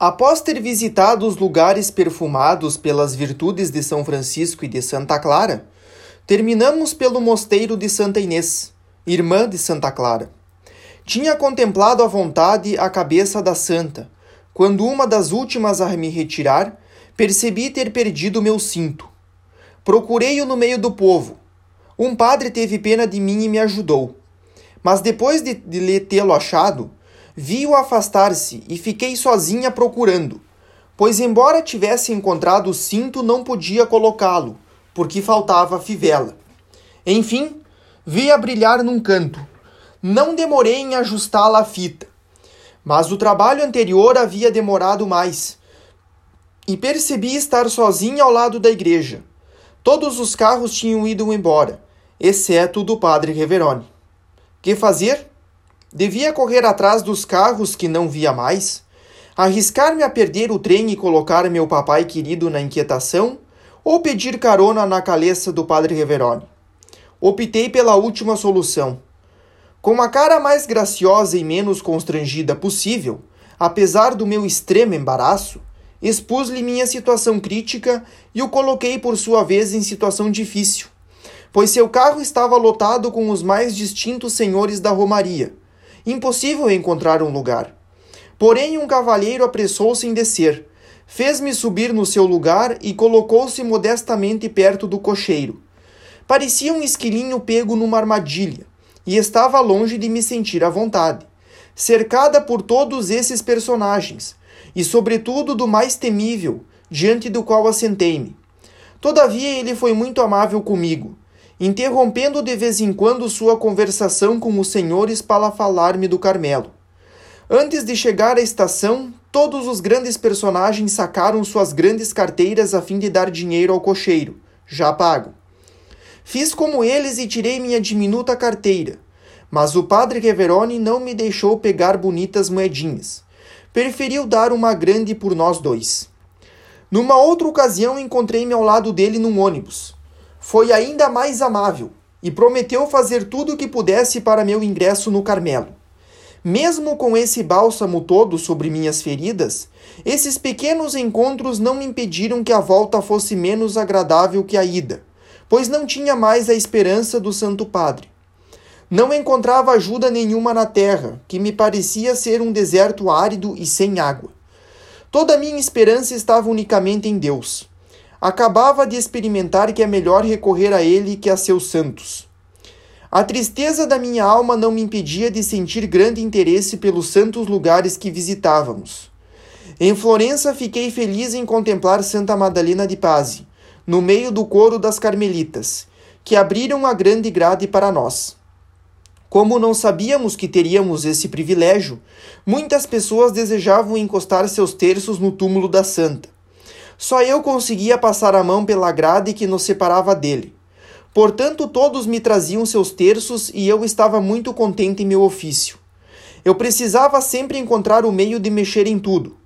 Após ter visitado os lugares perfumados pelas virtudes de São Francisco e de Santa Clara, terminamos pelo mosteiro de Santa Inês, irmã de Santa Clara. Tinha contemplado à vontade a cabeça da santa, quando uma das últimas a me retirar, percebi ter perdido meu cinto. Procurei-o no meio do povo. Um padre teve pena de mim e me ajudou. Mas depois de, de tê-lo achado, Vi-o afastar-se e fiquei sozinha procurando, pois, embora tivesse encontrado o cinto, não podia colocá-lo, porque faltava fivela. Enfim, vi-a brilhar num canto. Não demorei em ajustá-la à fita, mas o trabalho anterior havia demorado mais, e percebi estar sozinha ao lado da igreja. Todos os carros tinham ido embora, exceto o do padre Reverone. Que fazer? Devia correr atrás dos carros que não via mais? Arriscar-me a perder o trem e colocar meu papai querido na inquietação? Ou pedir carona na calça do padre Reverone? Optei pela última solução. Com a cara mais graciosa e menos constrangida possível, apesar do meu extremo embaraço, expus-lhe minha situação crítica e o coloquei por sua vez em situação difícil, pois seu carro estava lotado com os mais distintos senhores da Romaria Impossível encontrar um lugar. Porém, um cavalheiro apressou-se em descer, fez-me subir no seu lugar e colocou-se modestamente perto do cocheiro. Parecia um esquilinho pego numa armadilha, e estava longe de me sentir à vontade, cercada por todos esses personagens, e sobretudo do mais temível, diante do qual assentei-me. Todavia ele foi muito amável comigo, interrompendo de vez em quando sua conversação com os senhores para falar-me do Carmelo. Antes de chegar à estação, todos os grandes personagens sacaram suas grandes carteiras a fim de dar dinheiro ao cocheiro, já pago. Fiz como eles e tirei minha diminuta carteira, mas o padre Reverone não me deixou pegar bonitas moedinhas. Preferiu dar uma grande por nós dois. Numa outra ocasião, encontrei-me ao lado dele num ônibus foi ainda mais amável e prometeu fazer tudo o que pudesse para meu ingresso no Carmelo. Mesmo com esse bálsamo todo sobre minhas feridas, esses pequenos encontros não me impediram que a volta fosse menos agradável que a ida, pois não tinha mais a esperança do Santo Padre. Não encontrava ajuda nenhuma na terra, que me parecia ser um deserto árido e sem água. Toda a minha esperança estava unicamente em Deus. Acabava de experimentar que é melhor recorrer a ele que a seus santos. A tristeza da minha alma não me impedia de sentir grande interesse pelos santos lugares que visitávamos. Em Florença fiquei feliz em contemplar Santa Madalena de Paz, no meio do coro das carmelitas, que abriram a grande grade para nós. Como não sabíamos que teríamos esse privilégio, muitas pessoas desejavam encostar seus terços no túmulo da santa. Só eu conseguia passar a mão pela grade que nos separava dele. Portanto, todos me traziam seus terços e eu estava muito contente em meu ofício. Eu precisava sempre encontrar o meio de mexer em tudo.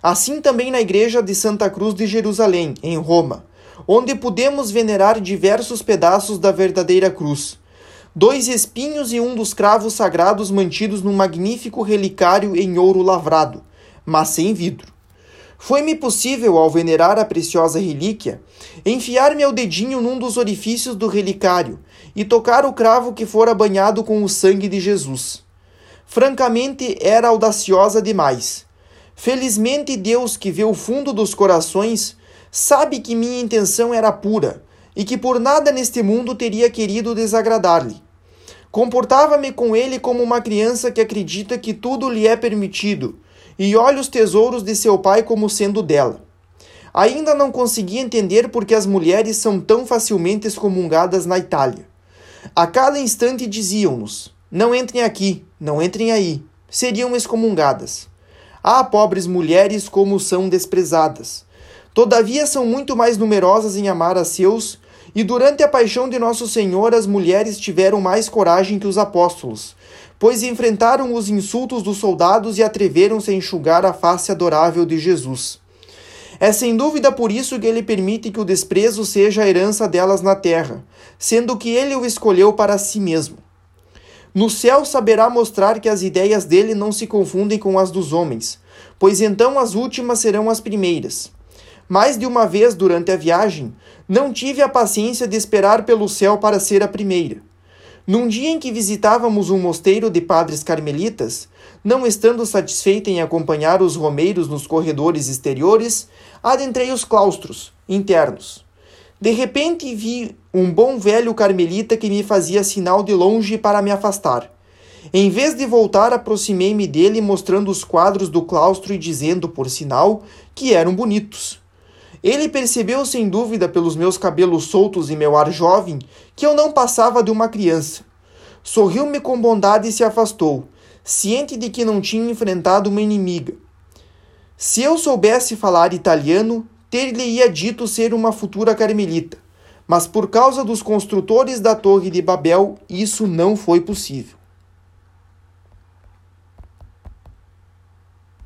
Assim também na igreja de Santa Cruz de Jerusalém, em Roma, onde pudemos venerar diversos pedaços da verdadeira cruz. Dois espinhos e um dos cravos sagrados mantidos num magnífico relicário em ouro lavrado, mas sem vidro. Foi-me possível, ao venerar a preciosa relíquia, enfiar meu dedinho num dos orifícios do relicário e tocar o cravo que fora banhado com o sangue de Jesus. Francamente, era audaciosa demais. Felizmente, Deus, que vê o fundo dos corações, sabe que minha intenção era pura e que por nada neste mundo teria querido desagradar-lhe. Comportava-me com ele como uma criança que acredita que tudo lhe é permitido e olha os tesouros de seu pai como sendo dela. Ainda não conseguia entender por que as mulheres são tão facilmente excomungadas na Itália. A cada instante diziam-nos: não entrem aqui, não entrem aí. Seriam excomungadas. Ah, pobres mulheres, como são desprezadas! Todavia são muito mais numerosas em amar a seus, e durante a paixão de Nosso Senhor as mulheres tiveram mais coragem que os apóstolos, pois enfrentaram os insultos dos soldados e atreveram-se a enxugar a face adorável de Jesus. É sem dúvida por isso que ele permite que o desprezo seja a herança delas na terra, sendo que ele o escolheu para si mesmo. No céu saberá mostrar que as ideias dele não se confundem com as dos homens, pois então as últimas serão as primeiras. Mais de uma vez durante a viagem, não tive a paciência de esperar pelo céu para ser a primeira. Num dia em que visitávamos um mosteiro de padres carmelitas, não estando satisfeita em acompanhar os romeiros nos corredores exteriores, adentrei os claustros internos. De repente vi um bom velho carmelita que me fazia sinal de longe para me afastar. Em vez de voltar, aproximei-me dele, mostrando os quadros do claustro e dizendo, por sinal, que eram bonitos. Ele percebeu sem dúvida pelos meus cabelos soltos e meu ar jovem que eu não passava de uma criança. Sorriu-me com bondade e se afastou, ciente de que não tinha enfrentado uma inimiga. Se eu soubesse falar italiano, ter-lhe-ia dito ser uma futura carmelita, mas por causa dos construtores da Torre de Babel, isso não foi possível.